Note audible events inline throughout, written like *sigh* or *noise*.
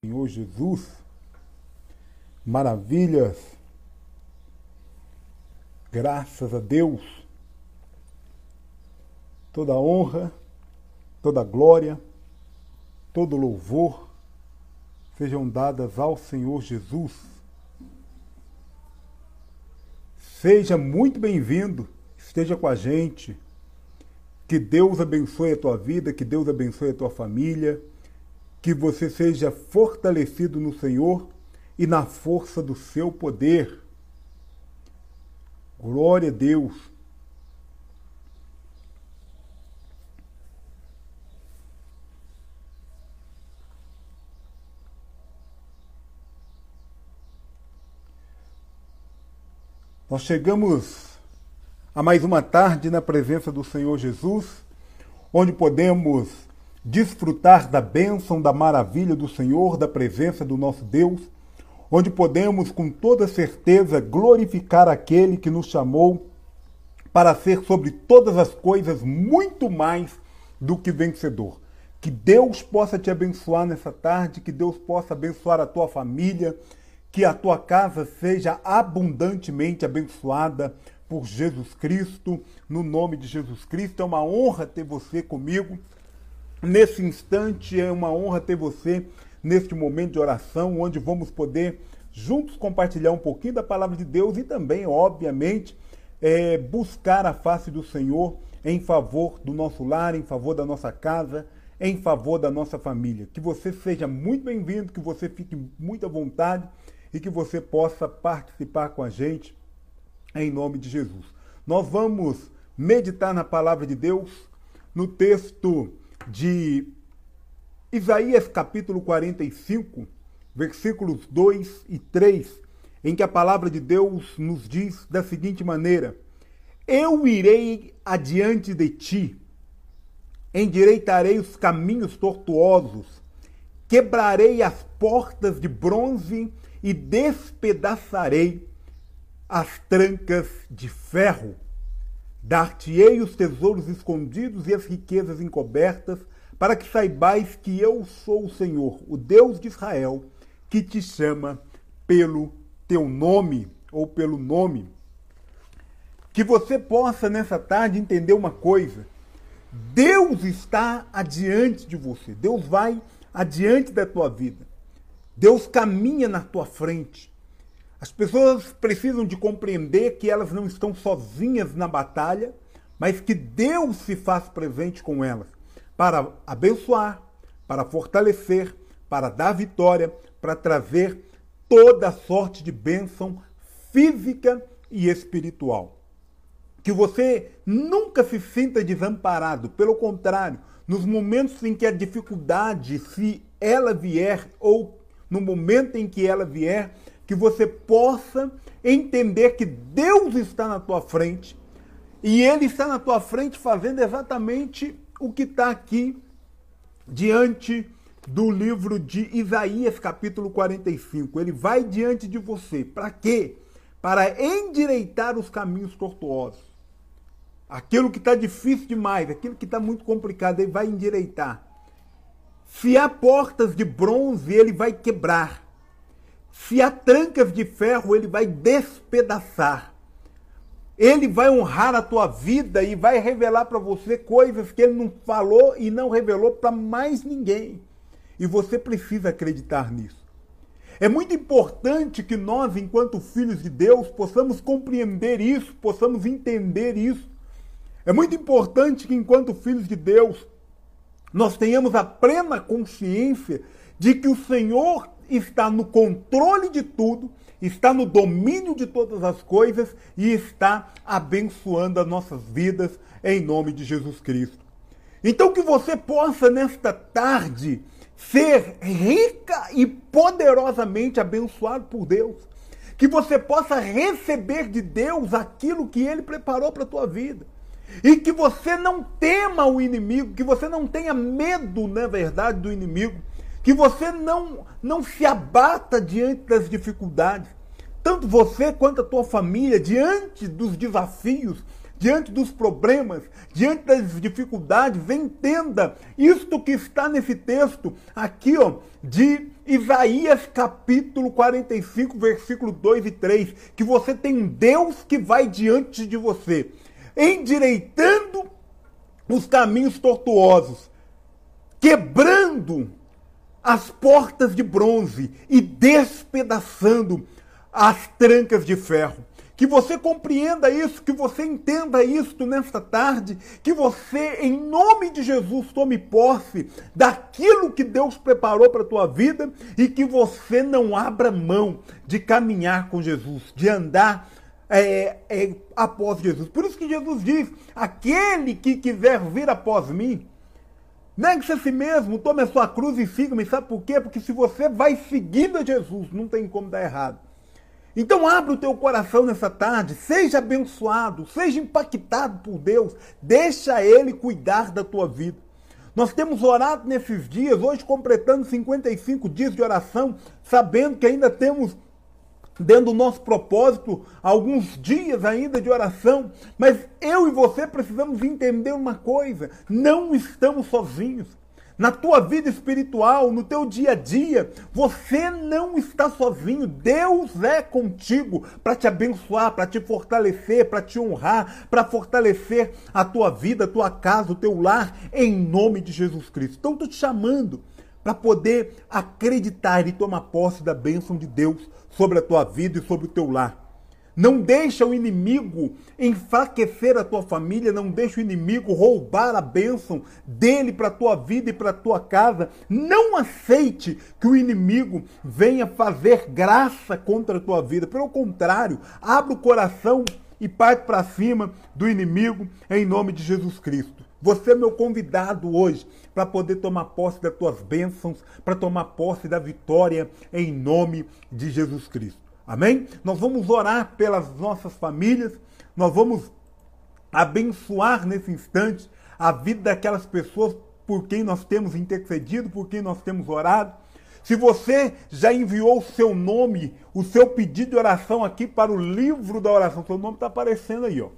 Senhor Jesus, maravilhas, graças a Deus, toda honra, toda glória, todo louvor sejam dadas ao Senhor Jesus. Seja muito bem-vindo, esteja com a gente. Que Deus abençoe a tua vida, que Deus abençoe a tua família que você seja fortalecido no Senhor e na força do seu poder. Glória a Deus. Nós chegamos a mais uma tarde na presença do Senhor Jesus, onde podemos desfrutar da bênção, da maravilha do Senhor, da presença do nosso Deus, onde podemos com toda certeza glorificar aquele que nos chamou para ser sobre todas as coisas muito mais do que vencedor. Que Deus possa te abençoar nessa tarde, que Deus possa abençoar a tua família, que a tua casa seja abundantemente abençoada por Jesus Cristo, no nome de Jesus Cristo. É uma honra ter você comigo Nesse instante é uma honra ter você neste momento de oração, onde vamos poder juntos compartilhar um pouquinho da palavra de Deus e também, obviamente, é, buscar a face do Senhor em favor do nosso lar, em favor da nossa casa, em favor da nossa família. Que você seja muito bem-vindo, que você fique muito à vontade e que você possa participar com a gente em nome de Jesus. Nós vamos meditar na palavra de Deus no texto de Isaías capítulo 45, versículos 2 e 3, em que a palavra de Deus nos diz da seguinte maneira: Eu irei adiante de ti, endireitarei os caminhos tortuosos, quebrarei as portas de bronze e despedaçarei as trancas de ferro. Dar-te-ei os tesouros escondidos e as riquezas encobertas, para que saibais que eu sou o Senhor, o Deus de Israel, que te chama pelo teu nome ou pelo nome. Que você possa nessa tarde entender uma coisa. Deus está adiante de você. Deus vai adiante da tua vida. Deus caminha na tua frente. As pessoas precisam de compreender que elas não estão sozinhas na batalha, mas que Deus se faz presente com elas para abençoar, para fortalecer, para dar vitória, para trazer toda sorte de bênção física e espiritual. Que você nunca se sinta desamparado, pelo contrário, nos momentos em que a dificuldade, se ela vier, ou no momento em que ela vier, que você possa entender que Deus está na tua frente e Ele está na tua frente fazendo exatamente o que está aqui diante do livro de Isaías, capítulo 45. Ele vai diante de você. Para quê? Para endireitar os caminhos tortuosos. Aquilo que está difícil demais, aquilo que está muito complicado, ele vai endireitar. Se há portas de bronze, ele vai quebrar. Se há trancas de ferro, ele vai despedaçar. Ele vai honrar a tua vida e vai revelar para você coisas que ele não falou e não revelou para mais ninguém. E você precisa acreditar nisso. É muito importante que nós, enquanto filhos de Deus, possamos compreender isso, possamos entender isso. É muito importante que, enquanto filhos de Deus, nós tenhamos a plena consciência de que o Senhor está no controle de tudo, está no domínio de todas as coisas e está abençoando as nossas vidas em nome de Jesus Cristo. Então que você possa nesta tarde ser rica e poderosamente abençoado por Deus. Que você possa receber de Deus aquilo que ele preparou para a tua vida. E que você não tema o inimigo, que você não tenha medo, na verdade, do inimigo, que você não, não se abata diante das dificuldades. Tanto você quanto a tua família, diante dos desafios, diante dos problemas, diante das dificuldades, entenda isto que está nesse texto aqui, ó, de Isaías capítulo 45, versículo 2 e 3, que você tem um Deus que vai diante de você, endireitando os caminhos tortuosos, quebrando as portas de bronze e despedaçando as trancas de ferro. Que você compreenda isso, que você entenda isso nesta tarde, que você, em nome de Jesus, tome posse daquilo que Deus preparou para a tua vida e que você não abra mão de caminhar com Jesus, de andar é, é, após Jesus. Por isso que Jesus diz: aquele que quiser vir após mim, negue-se a si mesmo, tome a sua cruz e siga-me. Sabe por quê? Porque se você vai seguindo a Jesus, não tem como dar errado. Então abre o teu coração nessa tarde, seja abençoado, seja impactado por Deus, deixa Ele cuidar da tua vida. Nós temos orado nesses dias, hoje completando 55 dias de oração, sabendo que ainda temos dentro do nosso propósito alguns dias ainda de oração, mas eu e você precisamos entender uma coisa: não estamos sozinhos na tua vida espiritual, no teu dia a dia, você não está sozinho. Deus é contigo para te abençoar, para te fortalecer, para te honrar, para fortalecer a tua vida, a tua casa, o teu lar, em nome de Jesus Cristo. Então, estou te chamando para poder acreditar e tomar posse da bênção de Deus sobre a tua vida e sobre o teu lar. Não deixa o inimigo enfraquecer a tua família, não deixa o inimigo roubar a bênção dele para a tua vida e para a tua casa. Não aceite que o inimigo venha fazer graça contra a tua vida. Pelo contrário, abra o coração e parte para cima do inimigo em nome de Jesus Cristo. Você é meu convidado hoje para poder tomar posse das tuas bênçãos, para tomar posse da vitória em nome de Jesus Cristo. Amém? Nós vamos orar pelas nossas famílias, nós vamos abençoar nesse instante a vida daquelas pessoas por quem nós temos intercedido, por quem nós temos orado. Se você já enviou o seu nome, o seu pedido de oração aqui para o livro da oração, seu nome está aparecendo aí, ó.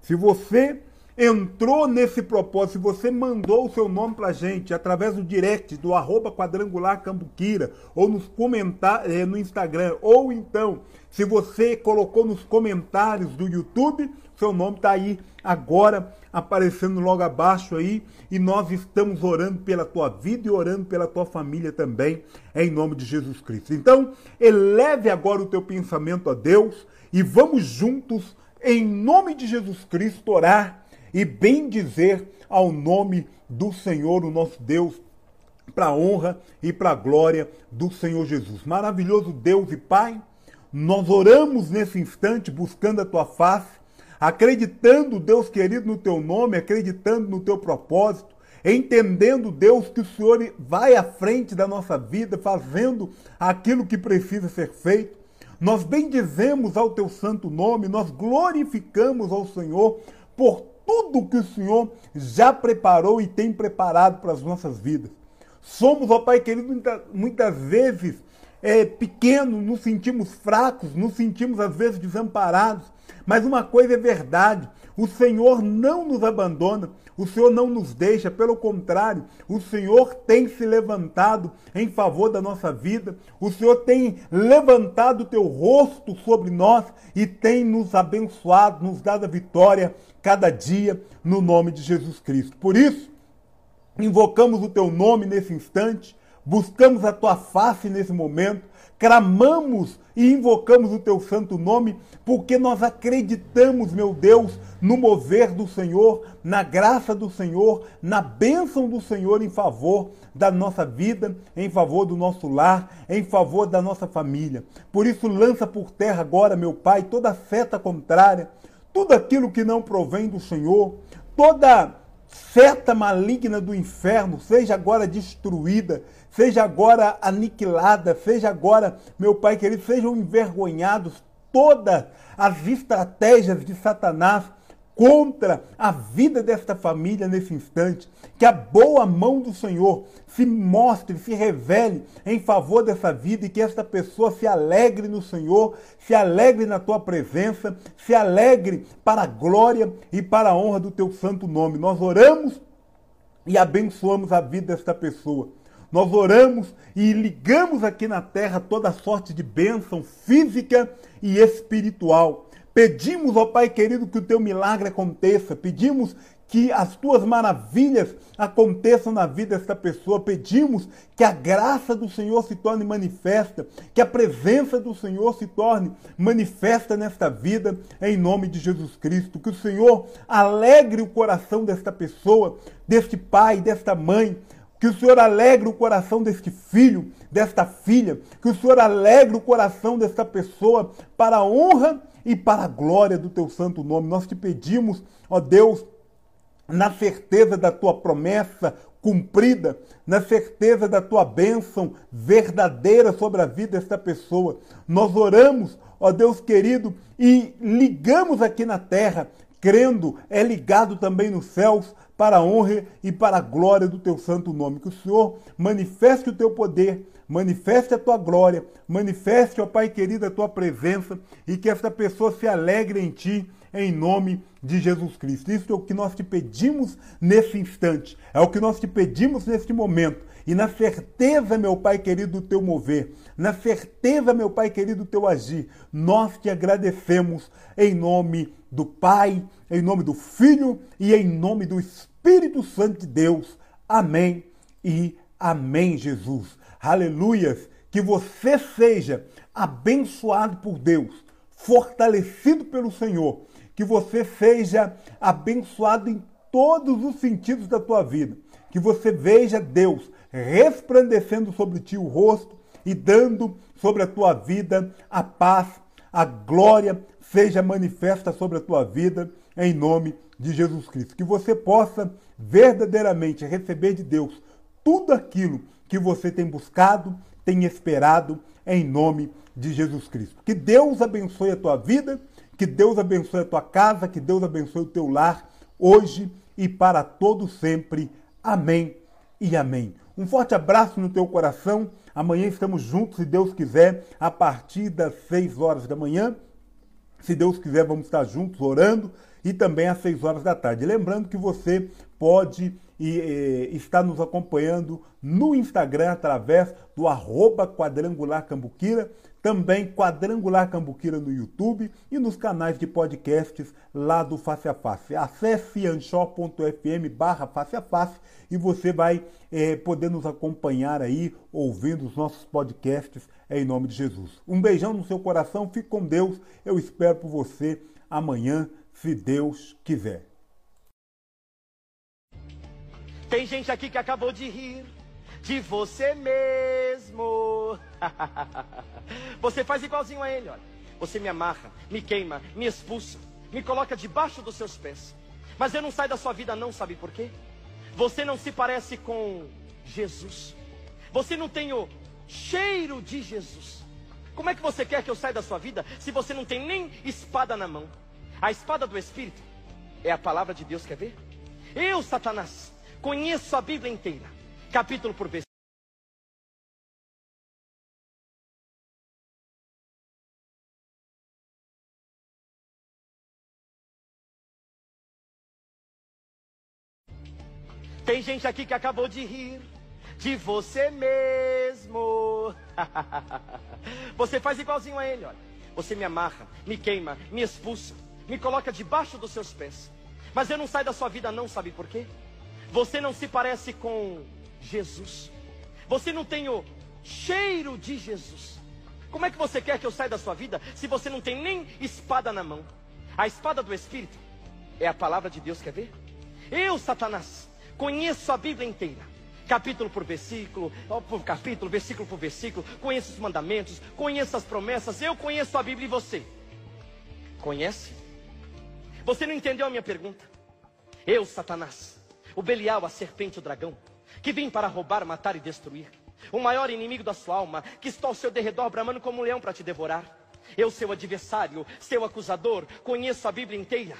Se você entrou nesse propósito, você mandou o seu nome para gente através do direct do arroba quadrangular cambuquira ou nos comentários eh, no Instagram, ou então se você colocou nos comentários do YouTube, seu nome está aí agora aparecendo logo abaixo aí e nós estamos orando pela tua vida e orando pela tua família também, em nome de Jesus Cristo. Então, eleve agora o teu pensamento a Deus e vamos juntos, em nome de Jesus Cristo, orar e bem dizer ao nome do Senhor, o nosso Deus, para a honra e para a glória do Senhor Jesus. Maravilhoso Deus e Pai, nós oramos nesse instante buscando a tua face, acreditando, Deus querido, no teu nome, acreditando no teu propósito, entendendo, Deus, que o Senhor vai à frente da nossa vida, fazendo aquilo que precisa ser feito. Nós bendizemos ao teu santo nome, nós glorificamos ao Senhor por tudo que o Senhor já preparou e tem preparado para as nossas vidas. Somos, ó Pai querido, muita, muitas vezes é, pequenos, nos sentimos fracos, nos sentimos às vezes desamparados. Mas uma coisa é verdade: o Senhor não nos abandona, o Senhor não nos deixa, pelo contrário, o Senhor tem se levantado em favor da nossa vida, o Senhor tem levantado o teu rosto sobre nós e tem nos abençoado, nos dado a vitória cada dia no nome de Jesus Cristo. Por isso, invocamos o teu nome nesse instante, buscamos a tua face nesse momento, clamamos e invocamos o teu santo nome, porque nós acreditamos, meu Deus, no mover do Senhor, na graça do Senhor, na bênção do Senhor em favor da nossa vida, em favor do nosso lar, em favor da nossa família. Por isso, lança por terra agora, meu Pai, toda seta contrária, tudo aquilo que não provém do Senhor, toda seta maligna do inferno seja agora destruída, seja agora aniquilada, seja agora, meu Pai querido, sejam envergonhados todas as estratégias de Satanás contra a vida desta família nesse instante. Que a boa mão do Senhor se mostre, se revele em favor dessa vida e que esta pessoa se alegre no Senhor, se alegre na tua presença, se alegre para a glória e para a honra do teu santo nome. Nós oramos e abençoamos a vida desta pessoa. Nós oramos e ligamos aqui na terra toda sorte de bênção física e espiritual. Pedimos, ó Pai querido, que o teu milagre aconteça. Pedimos que as tuas maravilhas aconteçam na vida desta pessoa. Pedimos que a graça do Senhor se torne manifesta, que a presença do Senhor se torne manifesta nesta vida, em nome de Jesus Cristo. Que o Senhor alegre o coração desta pessoa, deste pai, desta mãe. Que o Senhor alegre o coração deste filho, desta filha. Que o Senhor alegre o coração desta pessoa para a honra e para a glória do teu santo nome. Nós te pedimos, ó Deus, na certeza da tua promessa cumprida, na certeza da tua bênção verdadeira sobre a vida desta pessoa. Nós oramos, ó Deus querido, e ligamos aqui na terra, crendo, é ligado também nos céus, para a honra e para a glória do teu santo nome. Que o Senhor manifeste o teu poder, manifeste a tua glória, manifeste, ó Pai querido, a tua presença e que esta pessoa se alegre em ti, em nome de Jesus Cristo. Isso é o que nós te pedimos nesse instante, é o que nós te pedimos neste momento. E na certeza, meu Pai querido, do teu mover, na certeza, meu Pai querido, do teu agir, nós te agradecemos em nome do Pai, em nome do Filho e em nome do Espírito Santo de Deus. Amém e amém, Jesus. Aleluias. Que você seja abençoado por Deus, fortalecido pelo Senhor. Que você seja abençoado em todos os sentidos da tua vida. Que você veja Deus resplandecendo sobre ti o rosto e dando sobre a tua vida a paz, a glória seja manifesta sobre a tua vida em nome de Jesus Cristo. Que você possa verdadeiramente receber de Deus tudo aquilo que você tem buscado, tem esperado em nome de Jesus Cristo. Que Deus abençoe a tua vida, que Deus abençoe a tua casa, que Deus abençoe o teu lar hoje e para todo sempre. Amém e amém. Um forte abraço no teu coração. Amanhã estamos juntos, se Deus quiser, a partir das 6 horas da manhã. Se Deus quiser, vamos estar juntos orando e também às 6 horas da tarde. Lembrando que você pode e, e, está nos acompanhando no Instagram através do arroba quadrangular cambuquira, também Quadrangular Cambuquira no YouTube e nos canais de podcasts lá do Face a Face. Acesse anchor.fm barra face a face e você vai é, poder nos acompanhar aí, ouvindo os nossos podcasts em nome de Jesus. Um beijão no seu coração, fique com Deus, eu espero por você amanhã, se Deus quiser. Tem gente aqui que acabou de rir de você mesmo. *laughs* você faz igualzinho a ele, olha. Você me amarra, me queima, me expulsa, me coloca debaixo dos seus pés. Mas eu não saio da sua vida, não, sabe por quê? Você não se parece com Jesus. Você não tem o cheiro de Jesus. Como é que você quer que eu saia da sua vida se você não tem nem espada na mão? A espada do Espírito é a palavra de Deus, quer ver? Eu, Satanás, Conheço a Bíblia inteira, capítulo por versículo. Tem gente aqui que acabou de rir de você mesmo. *laughs* você faz igualzinho a ele, olha. Você me amarra, me queima, me expulsa, me coloca debaixo dos seus pés. Mas eu não saio da sua vida, não, sabe por quê? Você não se parece com Jesus. Você não tem o cheiro de Jesus. Como é que você quer que eu saia da sua vida se você não tem nem espada na mão? A espada do Espírito é a palavra de Deus, quer ver? Eu, Satanás, conheço a Bíblia inteira, capítulo por versículo, por capítulo, versículo por versículo, conheço os mandamentos, conheço as promessas, eu conheço a Bíblia e você? Conhece? Você não entendeu a minha pergunta? Eu, Satanás, o Belial, a serpente, o dragão, que vem para roubar, matar e destruir. O maior inimigo da sua alma, que está ao seu derredor bramando como um leão para te devorar. Eu, seu adversário, seu acusador, conheço a Bíblia inteira